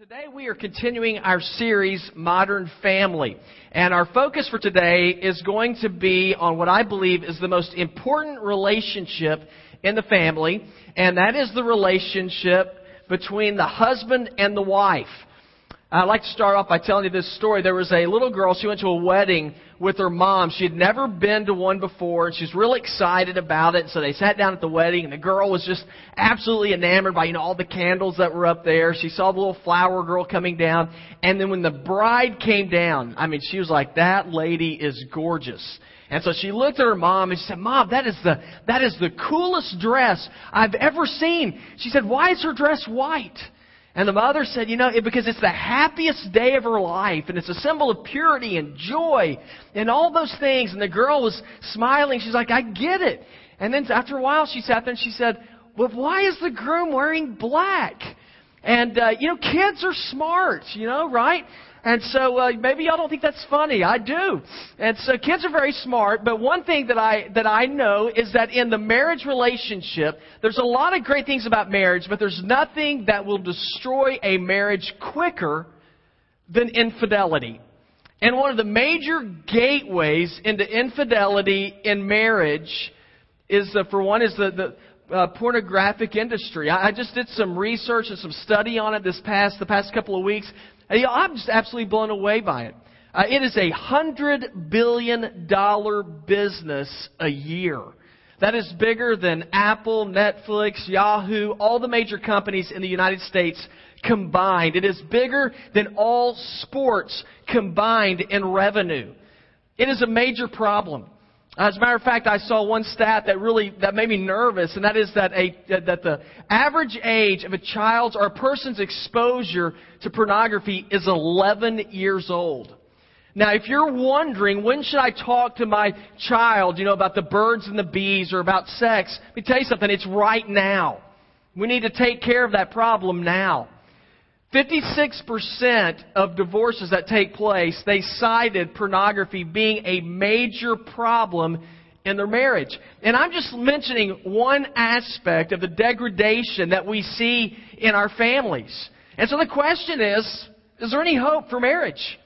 Today we are continuing our series, Modern Family. And our focus for today is going to be on what I believe is the most important relationship in the family, and that is the relationship between the husband and the wife. I'd like to start off by telling you this story. There was a little girl, she went to a wedding with her mom. She had never been to one before, and she was really excited about it. So they sat down at the wedding, and the girl was just absolutely enamored by, you know, all the candles that were up there. She saw the little flower girl coming down. And then when the bride came down, I mean, she was like, that lady is gorgeous. And so she looked at her mom and she said, Mom, that is the, that is the coolest dress I've ever seen. She said, why is her dress white? And the mother said, you know, because it's the happiest day of her life, and it's a symbol of purity and joy and all those things. And the girl was smiling. She's like, I get it. And then after a while, she sat there and she said, well, why is the groom wearing black? And, uh, you know, kids are smart, you know, right? And so uh, maybe y'all don't think that's funny. I do. And so kids are very smart. But one thing that I that I know is that in the marriage relationship, there's a lot of great things about marriage, but there's nothing that will destroy a marriage quicker than infidelity. And one of the major gateways into infidelity in marriage is, the, for one, is the, the uh, pornographic industry. I, I just did some research and some study on it this past the past couple of weeks. I'm just absolutely blown away by it. Uh, it is a hundred billion dollar business a year. That is bigger than Apple, Netflix, Yahoo, all the major companies in the United States combined. It is bigger than all sports combined in revenue. It is a major problem. As a matter of fact, I saw one stat that really that made me nervous, and that is that a that the average age of a child's or a person's exposure to pornography is 11 years old. Now, if you're wondering when should I talk to my child, you know, about the birds and the bees or about sex, let me tell you something. It's right now. We need to take care of that problem now. 56% of divorces that take place, they cited pornography being a major problem in their marriage. And I'm just mentioning one aspect of the degradation that we see in our families. And so the question is, is there any hope for marriage?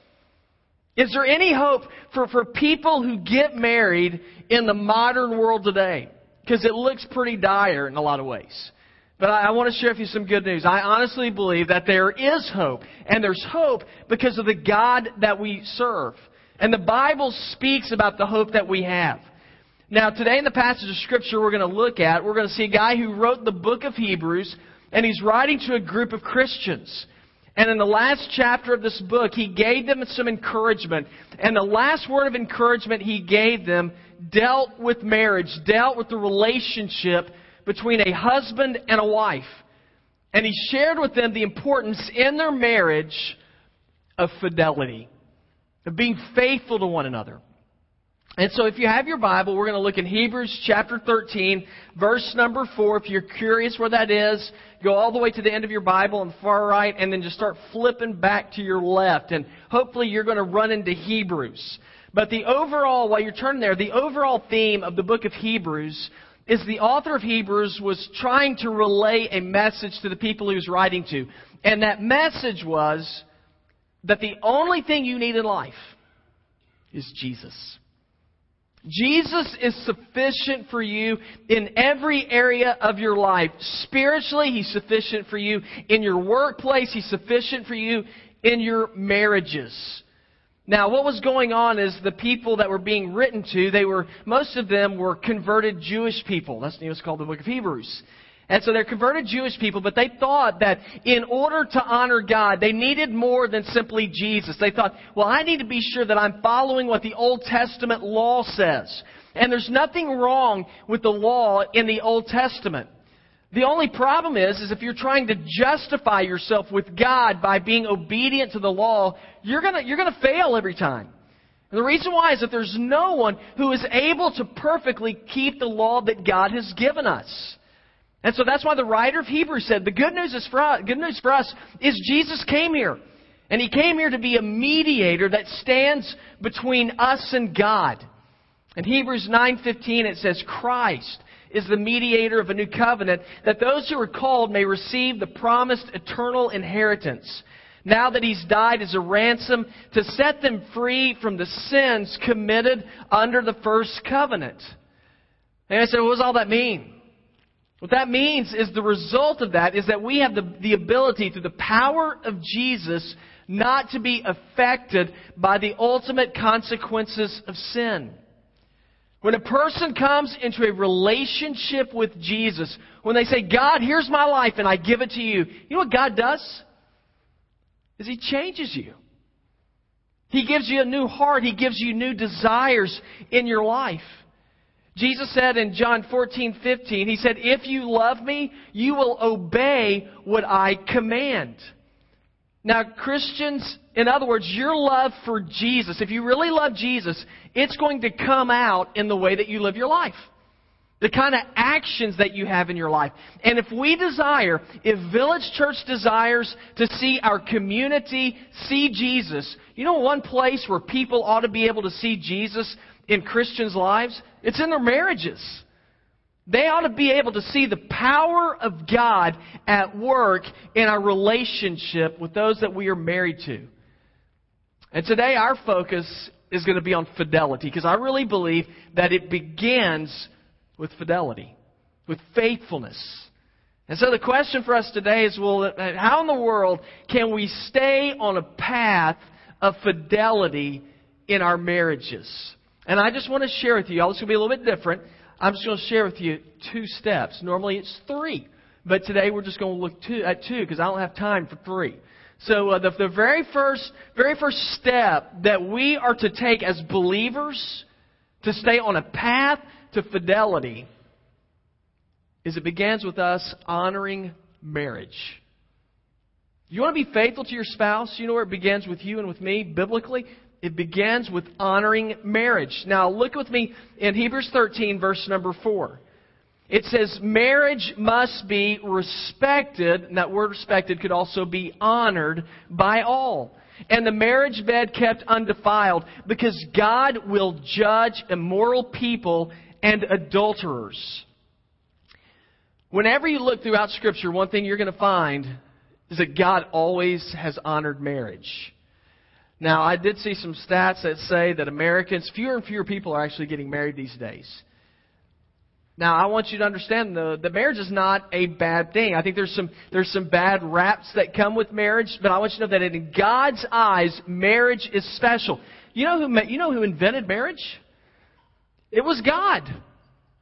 Is there any hope for, for people who get married in the modern world today? Because it looks pretty dire in a lot of ways. But I, I want to share with you some good news. I honestly believe that there is hope. And there's hope because of the God that we serve. And the Bible speaks about the hope that we have. Now, today in the passage of Scripture we're going to look at, we're going to see a guy who wrote the book of Hebrews, and he's writing to a group of Christians. And in the last chapter of this book, he gave them some encouragement. And the last word of encouragement he gave them dealt with marriage, dealt with the relationship between a husband and a wife. And he shared with them the importance in their marriage of fidelity, of being faithful to one another. And so if you have your Bible, we're going to look in Hebrews chapter 13, verse number 4. If you're curious where that is, go all the way to the end of your Bible on the far right and then just start flipping back to your left. And hopefully you're going to run into Hebrews. But the overall, while you're turning there, the overall theme of the book of Hebrews is the author of Hebrews was trying to relay a message to the people he was writing to. And that message was that the only thing you need in life is Jesus. Jesus is sufficient for you in every area of your life. Spiritually, He's sufficient for you. In your workplace, He's sufficient for you. In your marriages. Now, what was going on is the people that were being written to, they were, most of them were converted Jewish people. That's what's called the book of Hebrews. And so they're converted Jewish people, but they thought that in order to honor God, they needed more than simply Jesus. They thought, well, I need to be sure that I'm following what the Old Testament law says. And there's nothing wrong with the law in the Old Testament. The only problem is, is if you're trying to justify yourself with God by being obedient to the law, you're gonna, you're gonna fail every time. And the reason why is that there's no one who is able to perfectly keep the law that God has given us. And so that's why the writer of Hebrews said, the good news is for us, good news for us is Jesus came here. And he came here to be a mediator that stands between us and God. In Hebrews 9:15 it says Christ is the mediator of a new covenant, that those who are called may receive the promised eternal inheritance. Now that he's died as a ransom to set them free from the sins committed under the first covenant. And I said, what does all that mean? What that means is the result of that is that we have the, the ability through the power of Jesus not to be affected by the ultimate consequences of sin. When a person comes into a relationship with Jesus, when they say, God, here's my life and I give it to you, you know what God does? Is He changes you. He gives you a new heart. He gives you new desires in your life. Jesus said in John 14, 15, He said, If you love me, you will obey what I command. Now, Christians, in other words, your love for Jesus, if you really love Jesus, it's going to come out in the way that you live your life. The kind of actions that you have in your life. And if we desire, if Village Church desires to see our community see Jesus, you know one place where people ought to be able to see Jesus in Christians' lives? It's in their marriages. They ought to be able to see the power of God at work in our relationship with those that we are married to. And today our focus is going to be on fidelity because I really believe that it begins with fidelity, with faithfulness. And so the question for us today is well, how in the world can we stay on a path of fidelity in our marriages? And I just want to share with you, all this will be a little bit different. I'm just going to share with you two steps. Normally it's three, but today we're just going to look two, at two because I don't have time for three. So uh, the, the very first, very first step that we are to take as believers to stay on a path to fidelity is it begins with us honoring marriage. You want to be faithful to your spouse? You know where it begins with you and with me biblically? It begins with honoring marriage. Now, look with me in Hebrews 13, verse number 4. It says, marriage must be respected, and that word respected could also be honored by all. And the marriage bed kept undefiled, because God will judge immoral people and adulterers. Whenever you look throughout Scripture, one thing you're going to find is that God always has honored marriage. Now, I did see some stats that say that Americans, fewer and fewer people are actually getting married these days. Now, I want you to understand the, the marriage is not a bad thing. I think there's some, there's some bad raps that come with marriage, but I want you to know that in God's eyes, marriage is special. You know who, you know who invented marriage? It was God.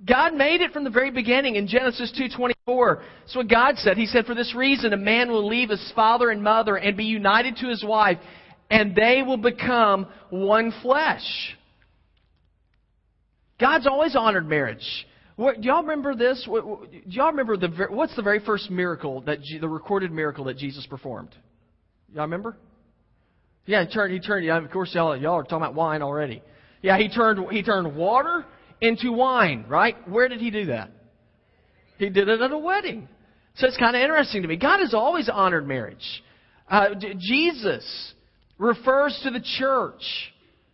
God made it from the very beginning in Genesis 2:24. That's what God said. He said, "For this reason, a man will leave his father and mother and be united to his wife, and they will become one flesh. God's always honored marriage. What, do y'all remember this? What, do y'all remember the what's the very first miracle that the recorded miracle that Jesus performed? Y'all remember? Yeah, he turned. He turned. Yeah, of course, y'all y'all are talking about wine already. Yeah, he turned. He turned water into wine. Right? Where did he do that? He did it at a wedding. So it's kind of interesting to me. God has always honored marriage. Uh, Jesus refers to the church,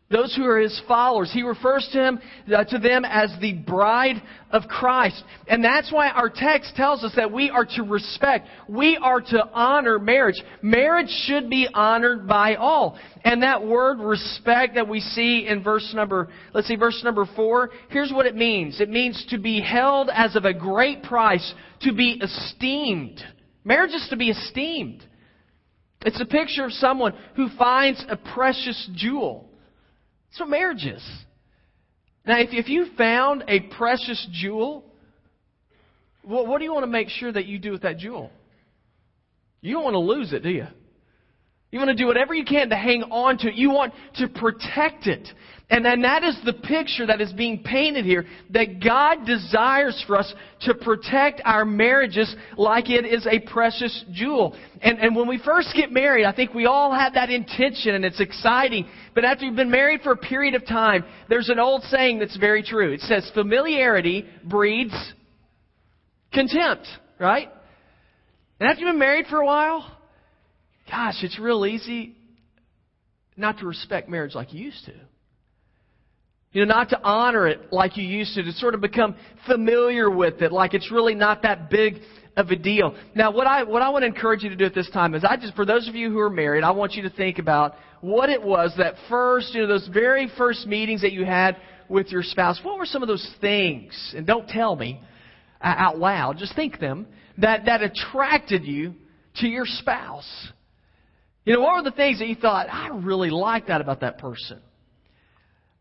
those who are his followers. He refers to, him, uh, to them as the bride of Christ. And that's why our text tells us that we are to respect, we are to honor marriage. Marriage should be honored by all. And that word respect that we see in verse number, let's see, verse number four, here's what it means. It means to be held as of a great price, to be esteemed. Marriage is to be esteemed. It's a picture of someone who finds a precious jewel. That's what marriage is. Now, if, if you found a precious jewel, well, what do you want to make sure that you do with that jewel? You don't want to lose it, do you? You want to do whatever you can to hang on to it. You want to protect it. And then that is the picture that is being painted here that God desires for us to protect our marriages like it is a precious jewel. And, and when we first get married, I think we all have that intention and it's exciting. But after you've been married for a period of time, there's an old saying that's very true. It says, familiarity breeds contempt, right? And after you've been married for a while, gosh, it's real easy not to respect marriage like you used to. You know, not to honor it like you used to, to sort of become familiar with it, like it's really not that big of a deal. Now, what I, what I want to encourage you to do at this time is I just, for those of you who are married, I want you to think about what it was that first, you know, those very first meetings that you had with your spouse. What were some of those things? And don't tell me uh, out loud, just think them, that, that attracted you to your spouse. You know, what were the things that you thought, I really like that about that person?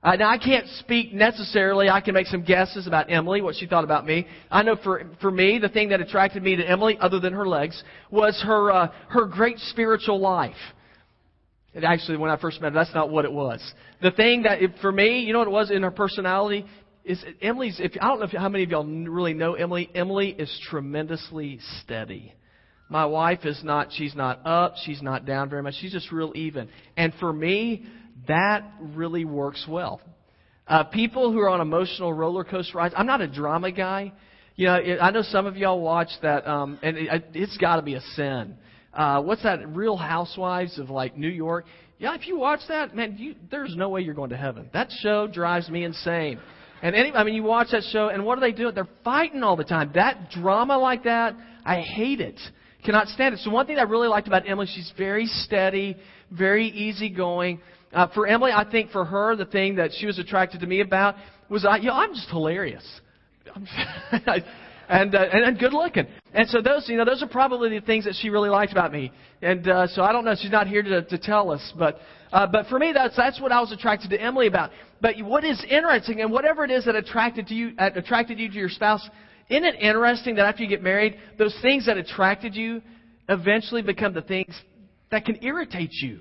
Uh, now, I can't speak necessarily. I can make some guesses about Emily, what she thought about me. I know for, for me, the thing that attracted me to Emily, other than her legs, was her, uh, her great spiritual life. And actually, when I first met her, that's not what it was. The thing that, for me, you know what it was in her personality? Is Emily's, if, I don't know if, how many of y'all really know Emily. Emily is tremendously steady. My wife is not, she's not up, she's not down very much. She's just real even. And for me, that really works well. Uh, people who are on emotional roller coaster rides. I'm not a drama guy. You know, it, I know some of y'all watch that, um, and it, it's got to be a sin. Uh, what's that? Real Housewives of like New York. Yeah, if you watch that, man, you, there's no way you're going to heaven. That show drives me insane. And any, I mean, you watch that show, and what do they do? They're fighting all the time. That drama like that, I hate it. Cannot stand it. So one thing I really liked about Emily, she's very steady, very easygoing. Uh, for Emily, I think for her, the thing that she was attracted to me about was, I, you know, I'm just hilarious. and, uh, and and good looking. And so those, you know, those are probably the things that she really liked about me. And uh, so I don't know, she's not here to, to tell us, but uh, but for me, that's that's what I was attracted to Emily about. But what is interesting, and whatever it is that attracted to you, uh, attracted you to your spouse, isn't it interesting that after you get married, those things that attracted you eventually become the things that can irritate you?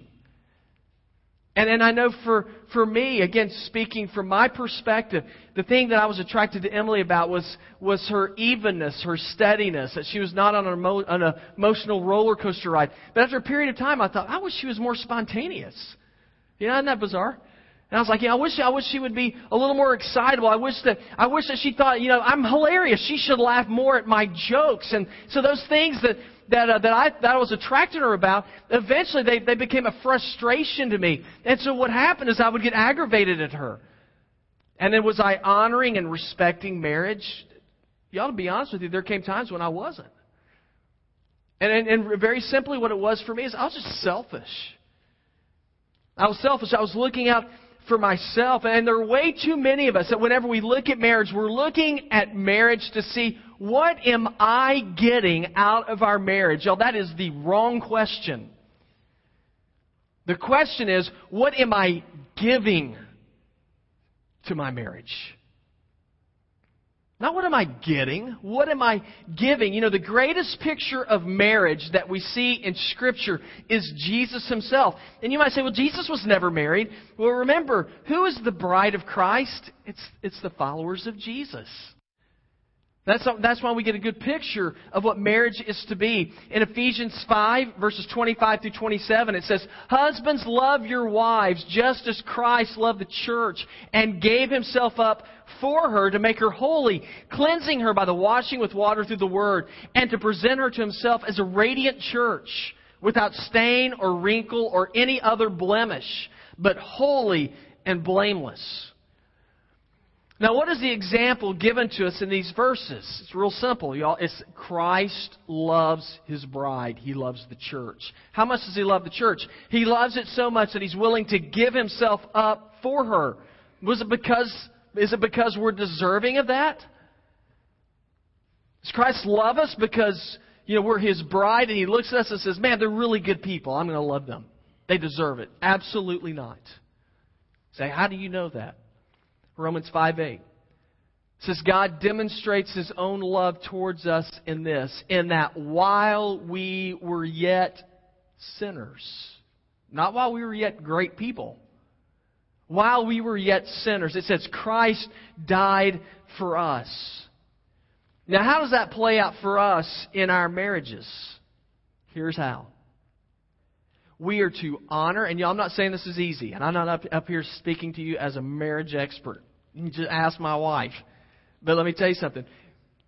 And, and I know for, for me, again, speaking from my perspective, the thing that I was attracted to Emily about was, was her evenness, her steadiness, that she was not on an, emo, on an emotional roller coaster ride. But after a period of time, I thought, I wish she was more spontaneous. You know, isn't that bizarre? And I was like, yeah, I wish, I wish she would be a little more excitable. I wish that, I wish that she thought, you know, I'm hilarious. She should laugh more at my jokes. And so those things that, that, uh, that, I, that I was attracted to her about, eventually they, they became a frustration to me. And so what happened is I would get aggravated at her. And then was I honoring and respecting marriage? Ought to be honest with you, there came times when I wasn't. And, and, and very simply what it was for me is I was just selfish. I was selfish. I was looking out for myself. And there are way too many of us that whenever we look at marriage, we're looking at marriage to see what am I getting out of our marriage? Y'all, that is the wrong question. The question is, what am I giving to my marriage? Not what am I getting? What am I giving? You know, the greatest picture of marriage that we see in Scripture is Jesus himself. And you might say, well, Jesus was never married. Well, remember, who is the bride of Christ? It's, it's the followers of Jesus. That's, that's why we get a good picture of what marriage is to be. In Ephesians 5, verses 25 through 27, it says, Husbands, love your wives just as Christ loved the church and gave himself up for her to make her holy, cleansing her by the washing with water through the word, and to present her to himself as a radiant church, without stain or wrinkle or any other blemish, but holy and blameless. Now, what is the example given to us in these verses? It's real simple, y'all. It's Christ loves his bride. He loves the church. How much does he love the church? He loves it so much that he's willing to give himself up for her. Was it because, is it because we're deserving of that? Does Christ love us because, you know, we're his bride and he looks at us and says, man, they're really good people. I'm going to love them. They deserve it. Absolutely not. Say, how do you know that? Romans 5 8 says God demonstrates his own love towards us in this, in that while we were yet sinners, not while we were yet great people, while we were yet sinners, it says Christ died for us. Now, how does that play out for us in our marriages? Here's how we are to honor, and y'all, I'm not saying this is easy, and I'm not up, up here speaking to you as a marriage expert. You just ask my wife. But let me tell you something.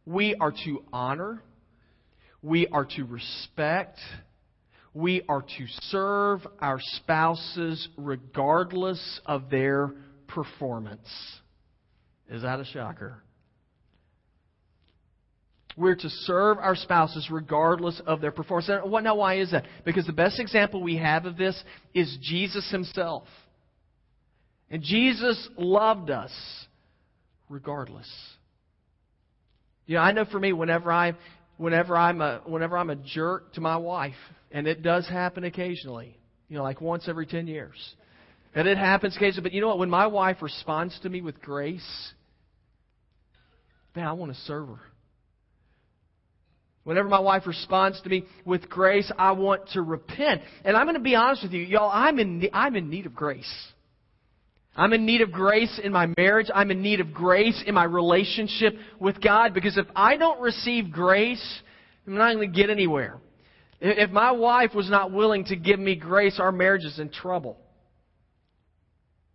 We are to honor, we are to respect, we are to serve our spouses regardless of their performance. Is that a shocker? We're to serve our spouses regardless of their performance. Now, why is that? Because the best example we have of this is Jesus himself. And Jesus loved us regardless. You know, I know for me, whenever I, whenever I'm a, whenever I'm a jerk to my wife, and it does happen occasionally, you know, like once every ten years, and it happens occasionally. But you know what? When my wife responds to me with grace, man, I want to serve her. Whenever my wife responds to me with grace, I want to repent. And I'm going to be honest with you, y'all, I'm in, I'm in need of grace. I'm in need of grace in my marriage. I'm in need of grace in my relationship with God because if I don't receive grace, I'm not going to get anywhere. If my wife was not willing to give me grace, our marriage is in trouble.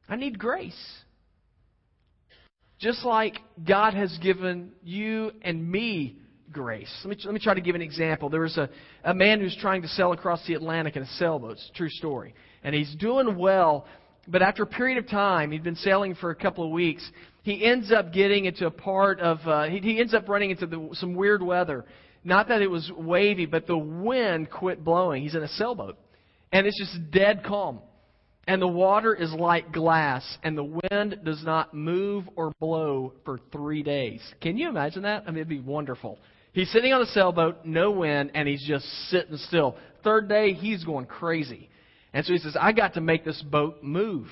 I need grace. Just like God has given you and me grace. Let me, let me try to give an example. There was a, a man who's trying to sail across the Atlantic in a sailboat. It's a true story. And he's doing well, but after a period of time, he'd been sailing for a couple of weeks, he ends up getting into a part of, uh, he, he ends up running into the, some weird weather. Not that it was wavy, but the wind quit blowing. He's in a sailboat. And it's just dead calm. And the water is like glass, and the wind does not move or blow for three days. Can you imagine that? I mean, it'd be wonderful. He's sitting on a sailboat, no wind, and he's just sitting still. Third day, he's going crazy. And so he says, I got to make this boat move.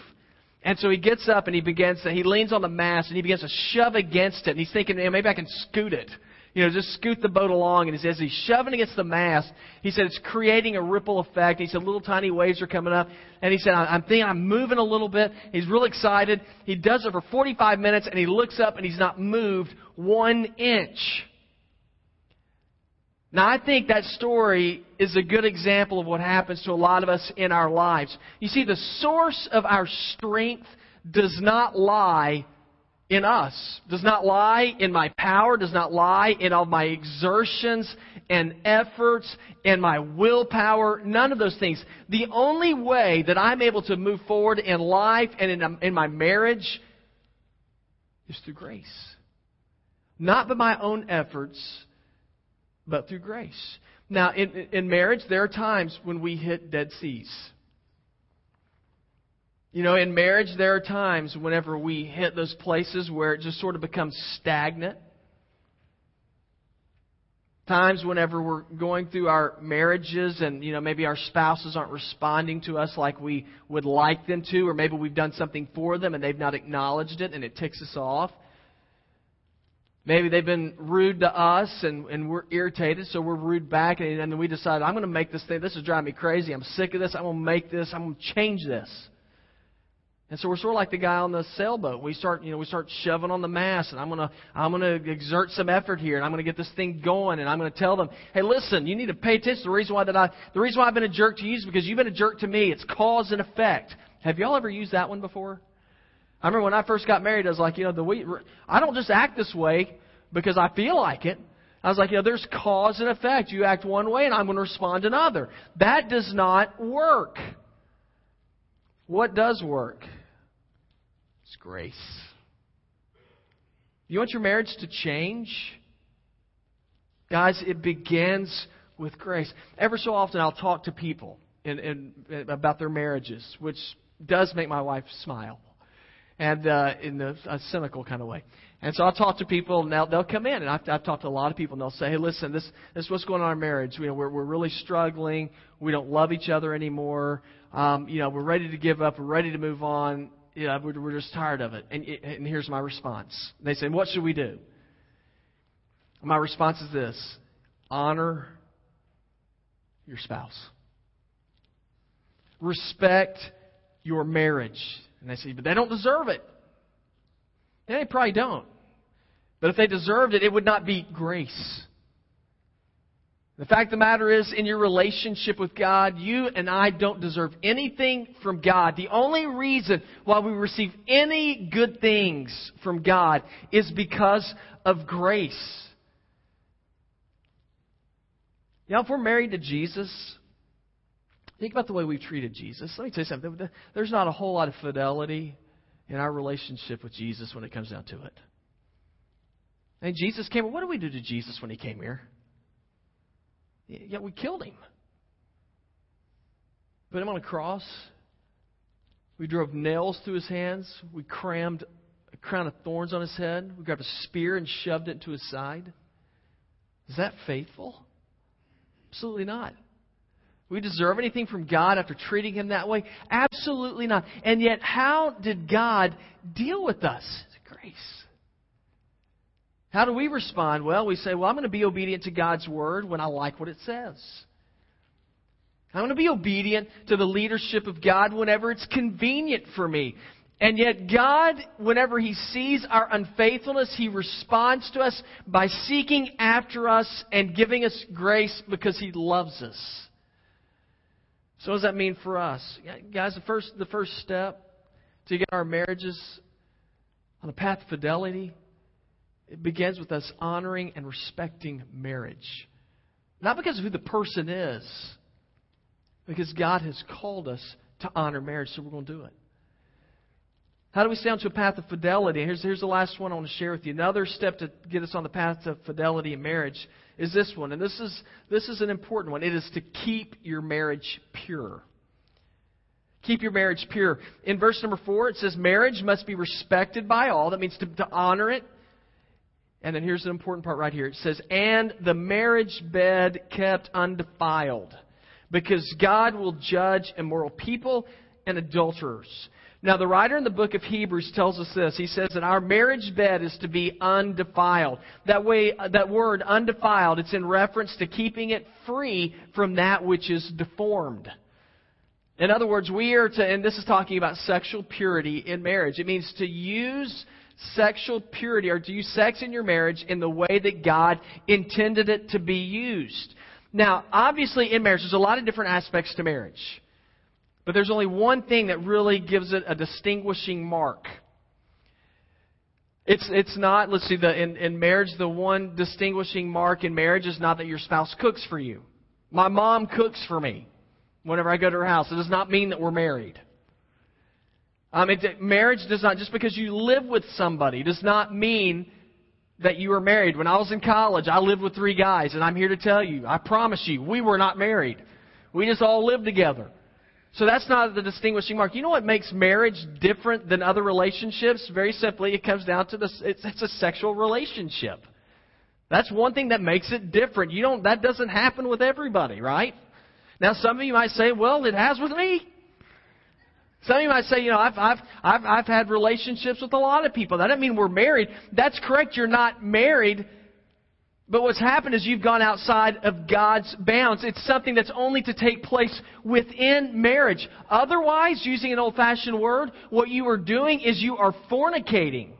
And so he gets up and he begins to, he leans on the mast and he begins to shove against it. And he's thinking, man, maybe I can scoot it. You know, just scoot the boat along. And he says, he's shoving against the mast. He said, it's creating a ripple effect. He said, little tiny waves are coming up. And he said, I'm thinking I'm moving a little bit. He's real excited. He does it for 45 minutes and he looks up and he's not moved one inch. Now, I think that story is a good example of what happens to a lot of us in our lives. You see, the source of our strength does not lie in us, does not lie in my power, does not lie in all my exertions and efforts and my willpower, none of those things. The only way that I'm able to move forward in life and in, in my marriage is through grace. Not by my own efforts, but through grace. Now, in, in marriage, there are times when we hit dead seas. You know, in marriage, there are times whenever we hit those places where it just sort of becomes stagnant. Times whenever we're going through our marriages and, you know, maybe our spouses aren't responding to us like we would like them to, or maybe we've done something for them and they've not acknowledged it and it ticks us off. Maybe they've been rude to us and, and we're irritated, so we're rude back, and, and then we decide, I'm going to make this thing, this is driving me crazy, I'm sick of this, I'm going to make this, I'm going to change this. And so we're sort of like the guy on the sailboat. We start, you know, we start shoving on the mast, and I'm gonna, I'm gonna exert some effort here, and I'm gonna get this thing going, and I'm gonna tell them, hey, listen, you need to pay attention. The reason why that I, the reason why I've been a jerk to you is because you've been a jerk to me. It's cause and effect. Have y'all ever used that one before? I remember when I first got married, I was like, you know, the we, I don't just act this way because I feel like it. I was like, you know, there's cause and effect. You act one way, and I'm going to respond another. That does not work. What does work? It's grace. You want your marriage to change? Guys, it begins with grace. Ever so often, I'll talk to people in, in, about their marriages, which does make my wife smile, and uh, in a, a cynical kind of way. And so I'll talk to people, and they'll, they'll come in, and I've, I've talked to a lot of people, and they'll say, "Hey, listen, this, this is what's going on in our marriage. You know, we're, we're really struggling. We don't love each other anymore. Um, you know, we're ready to give up. We're ready to move on you know, we're, we're just tired of it. And, and here's my response. They say, What should we do? My response is this honor your spouse, respect your marriage. And they say, But they don't deserve it. They probably don't. But if they deserved it, it would not be grace. The fact of the matter is, in your relationship with God, you and I don't deserve anything from God. The only reason why we receive any good things from God is because of grace. You know, if we're married to Jesus, think about the way we've treated Jesus. Let me tell you something. There's not a whole lot of fidelity in our relationship with Jesus when it comes down to it. And Jesus came. What did we do to Jesus when he came here? Yeah, we killed him. Put him on a cross. We drove nails through his hands. We crammed a crown of thorns on his head. We grabbed a spear and shoved it into his side. Is that faithful? Absolutely not. We deserve anything from God after treating him that way? Absolutely not. And yet, how did God deal with us? Grace. How do we respond? Well, we say, well, I'm going to be obedient to God's word when I like what it says. I'm going to be obedient to the leadership of God whenever it's convenient for me. And yet, God, whenever He sees our unfaithfulness, He responds to us by seeking after us and giving us grace because He loves us. So, what does that mean for us? Guys, the first, the first step to get our marriages on the path of fidelity, it begins with us honoring and respecting marriage. Not because of who the person is, because God has called us to honor marriage, so we're going to do it. How do we stay onto a path of fidelity? Here's, here's the last one I want to share with you. Another step to get us on the path of fidelity in marriage is this one. And this is, this is an important one. It is to keep your marriage pure. Keep your marriage pure. In verse number four, it says, Marriage must be respected by all. That means to, to honor it. And then here's an important part right here. It says, And the marriage bed kept undefiled, because God will judge immoral people and adulterers. Now, the writer in the book of Hebrews tells us this. He says that our marriage bed is to be undefiled. That way, uh, that word undefiled, it's in reference to keeping it free from that which is deformed. In other words, we are to, and this is talking about sexual purity in marriage. It means to use sexual purity or to use sex in your marriage in the way that God intended it to be used. Now, obviously, in marriage, there's a lot of different aspects to marriage. But there's only one thing that really gives it a distinguishing mark. It's, it's not, let's see, the, in, in marriage, the one distinguishing mark in marriage is not that your spouse cooks for you. My mom cooks for me whenever I go to her house. It does not mean that we're married. Um, it, marriage does not, just because you live with somebody, does not mean that you are married. When I was in college, I lived with three guys, and I'm here to tell you, I promise you, we were not married. We just all lived together. So that's not the distinguishing mark. You know what makes marriage different than other relationships? Very simply, it comes down to this it's, it's a sexual relationship. That's one thing that makes it different. You don't that doesn't happen with everybody, right? Now some of you might say, well, it has with me. Some of you might say, you know, I've, I've, I've, I've had relationships with a lot of people. That doesn't mean we're married. That's correct. You're not married. But what's happened is you've gone outside of God's bounds. It's something that's only to take place within marriage. Otherwise, using an old fashioned word, what you are doing is you are fornicating.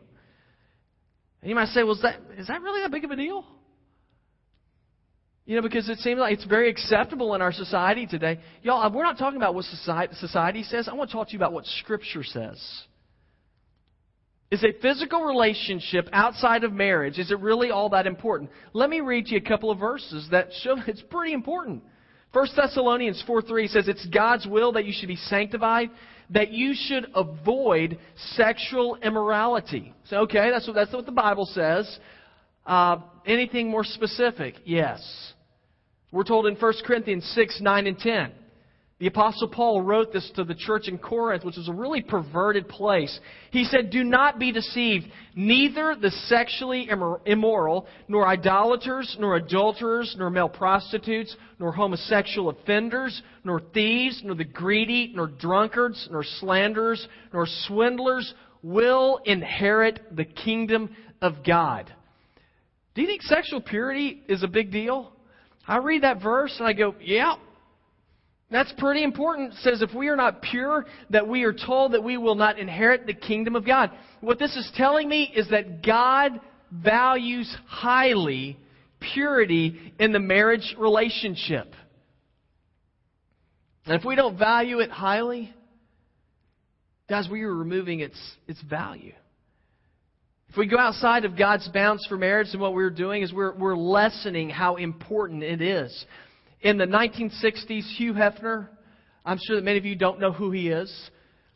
And you might say, well, is that, is that really that big of a deal? You know, because it seems like it's very acceptable in our society today. Y'all, we're not talking about what society, society says. I want to talk to you about what Scripture says. Is a physical relationship outside of marriage, is it really all that important? Let me read you a couple of verses that show it's pretty important. 1 Thessalonians 4 3 says, It's God's will that you should be sanctified, that you should avoid sexual immorality. So, okay, that's what, that's what the Bible says. Uh, anything more specific? Yes. We're told in 1 Corinthians 6 9 and 10. The Apostle Paul wrote this to the church in Corinth, which was a really perverted place. He said, Do not be deceived. Neither the sexually immoral, nor idolaters, nor adulterers, nor male prostitutes, nor homosexual offenders, nor thieves, nor the greedy, nor drunkards, nor slanderers, nor swindlers will inherit the kingdom of God. Do you think sexual purity is a big deal? I read that verse and I go, yeah, that's pretty important. It says if we are not pure, that we are told that we will not inherit the kingdom of God. What this is telling me is that God values highly purity in the marriage relationship. And if we don't value it highly, guys, we are removing its, its value. If we go outside of God's bounds for marriage, then what we're doing is we're, we're lessening how important it is. In the 1960s, Hugh Hefner, I'm sure that many of you don't know who he is,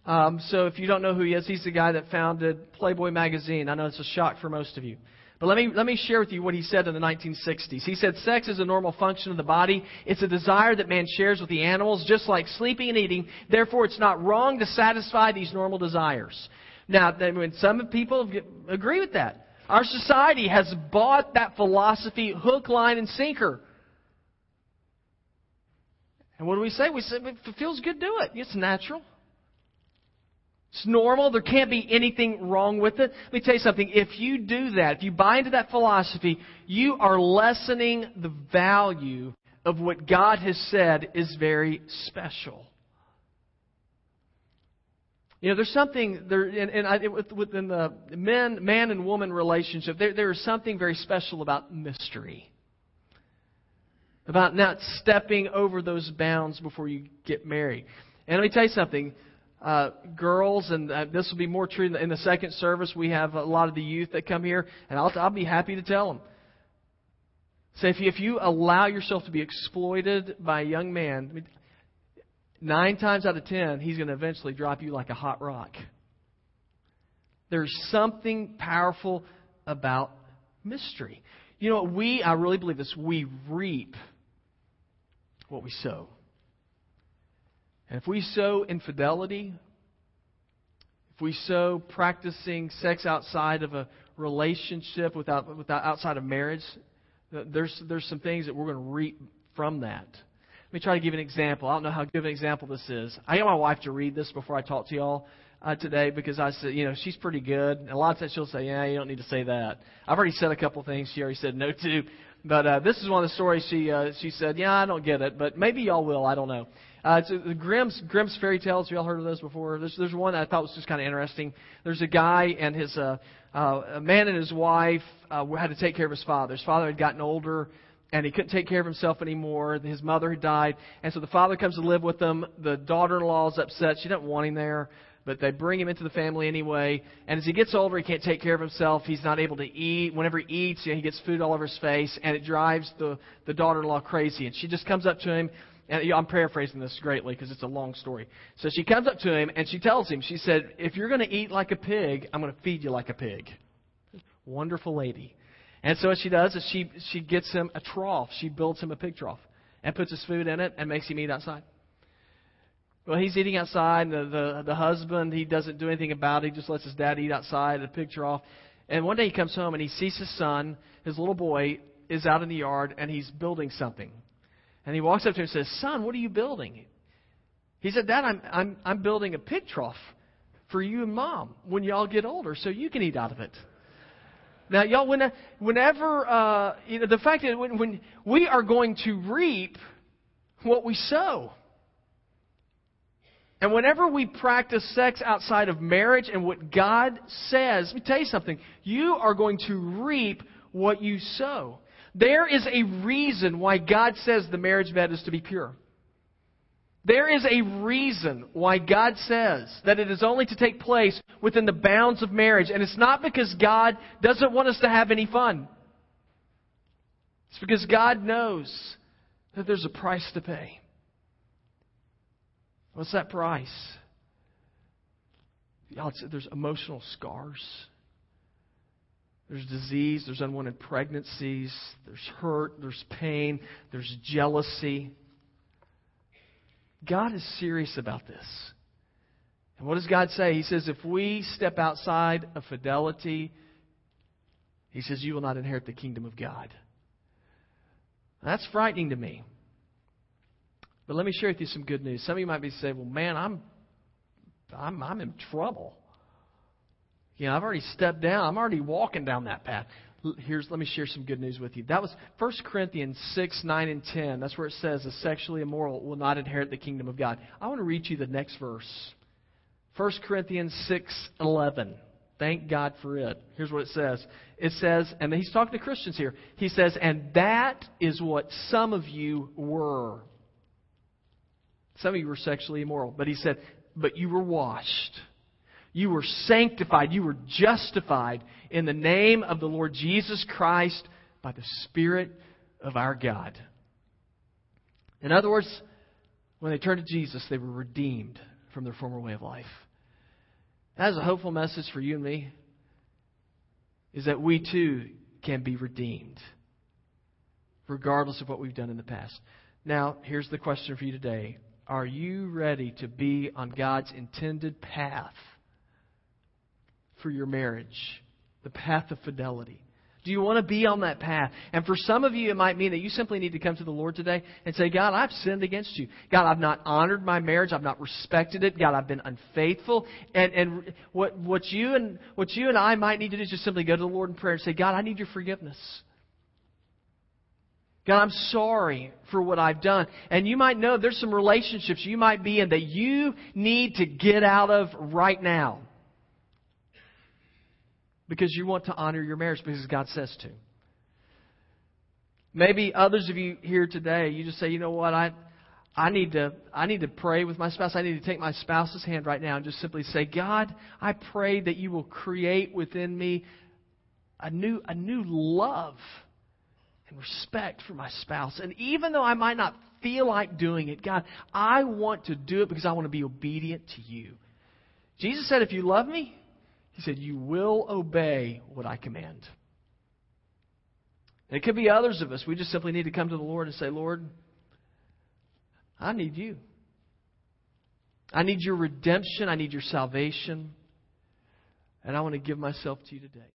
Um, so if you don't know who he is, he's the guy that founded Playboy magazine. I know it's a shock for most of you. But let me, let me share with you what he said in the 1960s. He said, Sex is a normal function of the body. It's a desire that man shares with the animals, just like sleeping and eating. Therefore, it's not wrong to satisfy these normal desires. Now, when some people agree with that, our society has bought that philosophy hook, line, and sinker. And what do we say? We say, if it feels good, do it. It's natural. It's normal. There can't be anything wrong with it. Let me tell you something. If you do that, if you buy into that philosophy, you are lessening the value of what God has said is very special. You know, there's something there, and, and I, within the men, man and woman relationship, there, there is something very special about mystery, about not stepping over those bounds before you get married. And let me tell you something uh, girls, and uh, this will be more true in the, in the, second service. We have a lot of the youth that come here, and I'll, I'll be happy to tell them. Say, if you, if you allow yourself to be exploited by a young man, I mean, nine times out of ten, he's going to eventually drop you like a hot rock. There's something powerful about mystery. You know what? We, I really believe this, we reap what we sow. And if we sow infidelity, if we sow practicing sex outside of a relationship without, without outside of marriage, there's, there's some things that we're going to reap from that. Let me try to give an example. I don't know how good an example this is. I got my wife to read this before I talk to y'all uh, today because I said, you know, she's pretty good. And a lot of times she'll say, yeah, you don't need to say that. I've already said a couple things she already said no to. But uh, this is one of the stories she uh, she said, yeah, I don't get it, but maybe y'all will. I don't know. Uh, it's the Grimm's Grimm's fairy tales. Have y'all heard of those before? There's there's one I thought was just kind of interesting. There's a guy and his uh, uh, a man and his wife uh, had to take care of his father. His father had gotten older and he couldn't take care of himself anymore. His mother had died, and so the father comes to live with them. The daughter-in-law is upset; she doesn't want him there, but they bring him into the family anyway. And as he gets older, he can't take care of himself. He's not able to eat. Whenever he eats, you know, he gets food all over his face, and it drives the the daughter-in-law crazy. And she just comes up to him and I'm paraphrasing this greatly because it's a long story. So she comes up to him and she tells him, she said, If you're going to eat like a pig, I'm going to feed you like a pig. Wonderful lady. And so what she does is she, she gets him a trough. She builds him a pig trough and puts his food in it and makes him eat outside. Well, he's eating outside, and the, the, the husband, he doesn't do anything about it. He just lets his dad eat outside a pig trough. And one day he comes home and he sees his son, his little boy, is out in the yard and he's building something. And he walks up to him and says, Son, what are you building? He said, Dad, I'm, I'm, I'm building a pig trough for you and mom when y'all get older so you can eat out of it. Now, y'all, when, whenever, uh, you know, the fact that when, when we are going to reap what we sow. And whenever we practice sex outside of marriage and what God says, let me tell you something. You are going to reap what you sow. There is a reason why God says the marriage bed is to be pure. There is a reason why God says that it is only to take place within the bounds of marriage. And it's not because God doesn't want us to have any fun. It's because God knows that there's a price to pay. What's that price? Y'all, there's emotional scars. There's disease, there's unwanted pregnancies, there's hurt, there's pain, there's jealousy. God is serious about this. And what does God say? He says, if we step outside of fidelity, He says, you will not inherit the kingdom of God. That's frightening to me. But let me share with you some good news. Some of you might be saying, well, man, I'm, I'm, I'm in trouble. You know, I've already stepped down. I'm already walking down that path. Here's let me share some good news with you. That was 1 Corinthians 6, 9, and 10. That's where it says the sexually immoral will not inherit the kingdom of God. I want to read you the next verse. 1 Corinthians 6, 11. Thank God for it. Here's what it says. It says, and he's talking to Christians here. He says, and that is what some of you were. Some of you were sexually immoral. But he said, but you were washed you were sanctified. You were justified in the name of the Lord Jesus Christ by the Spirit of our God. In other words, when they turned to Jesus, they were redeemed from their former way of life. That is a hopeful message for you and me. Is that we too can be redeemed, regardless of what we've done in the past. Now, here's the question for you today Are you ready to be on God's intended path for your marriage? The path of fidelity. Do you want to be on that path? And for some of you, it might mean that you simply need to come to the Lord today and say, God, I've sinned against you. God, I've not honored my marriage. I've not respected it. God, I've been unfaithful. And, and what, what, you and, what you and I might need to do is just simply go to the Lord in prayer and say, God, I need your forgiveness. God, I'm sorry for what I've done. And you might know there's some relationships you might be in that you need to get out of right now because you want to honor your marriage because God says to. Maybe others of you here today, you just say, you know what, I, I need to, I need to pray with my spouse. I need to take my spouse's hand right now and just simply say, God, I pray that you will create within me a new, a new love and respect for my spouse. And even though I might not feel like doing it, God, I want to do it because I want to be obedient to you. Jesus said, if you love me, he said, You will obey what I command. And it could be others of us. We just simply need to come to the Lord and say, Lord, I need you. I need your redemption. I need your salvation. And I want to give myself to you today.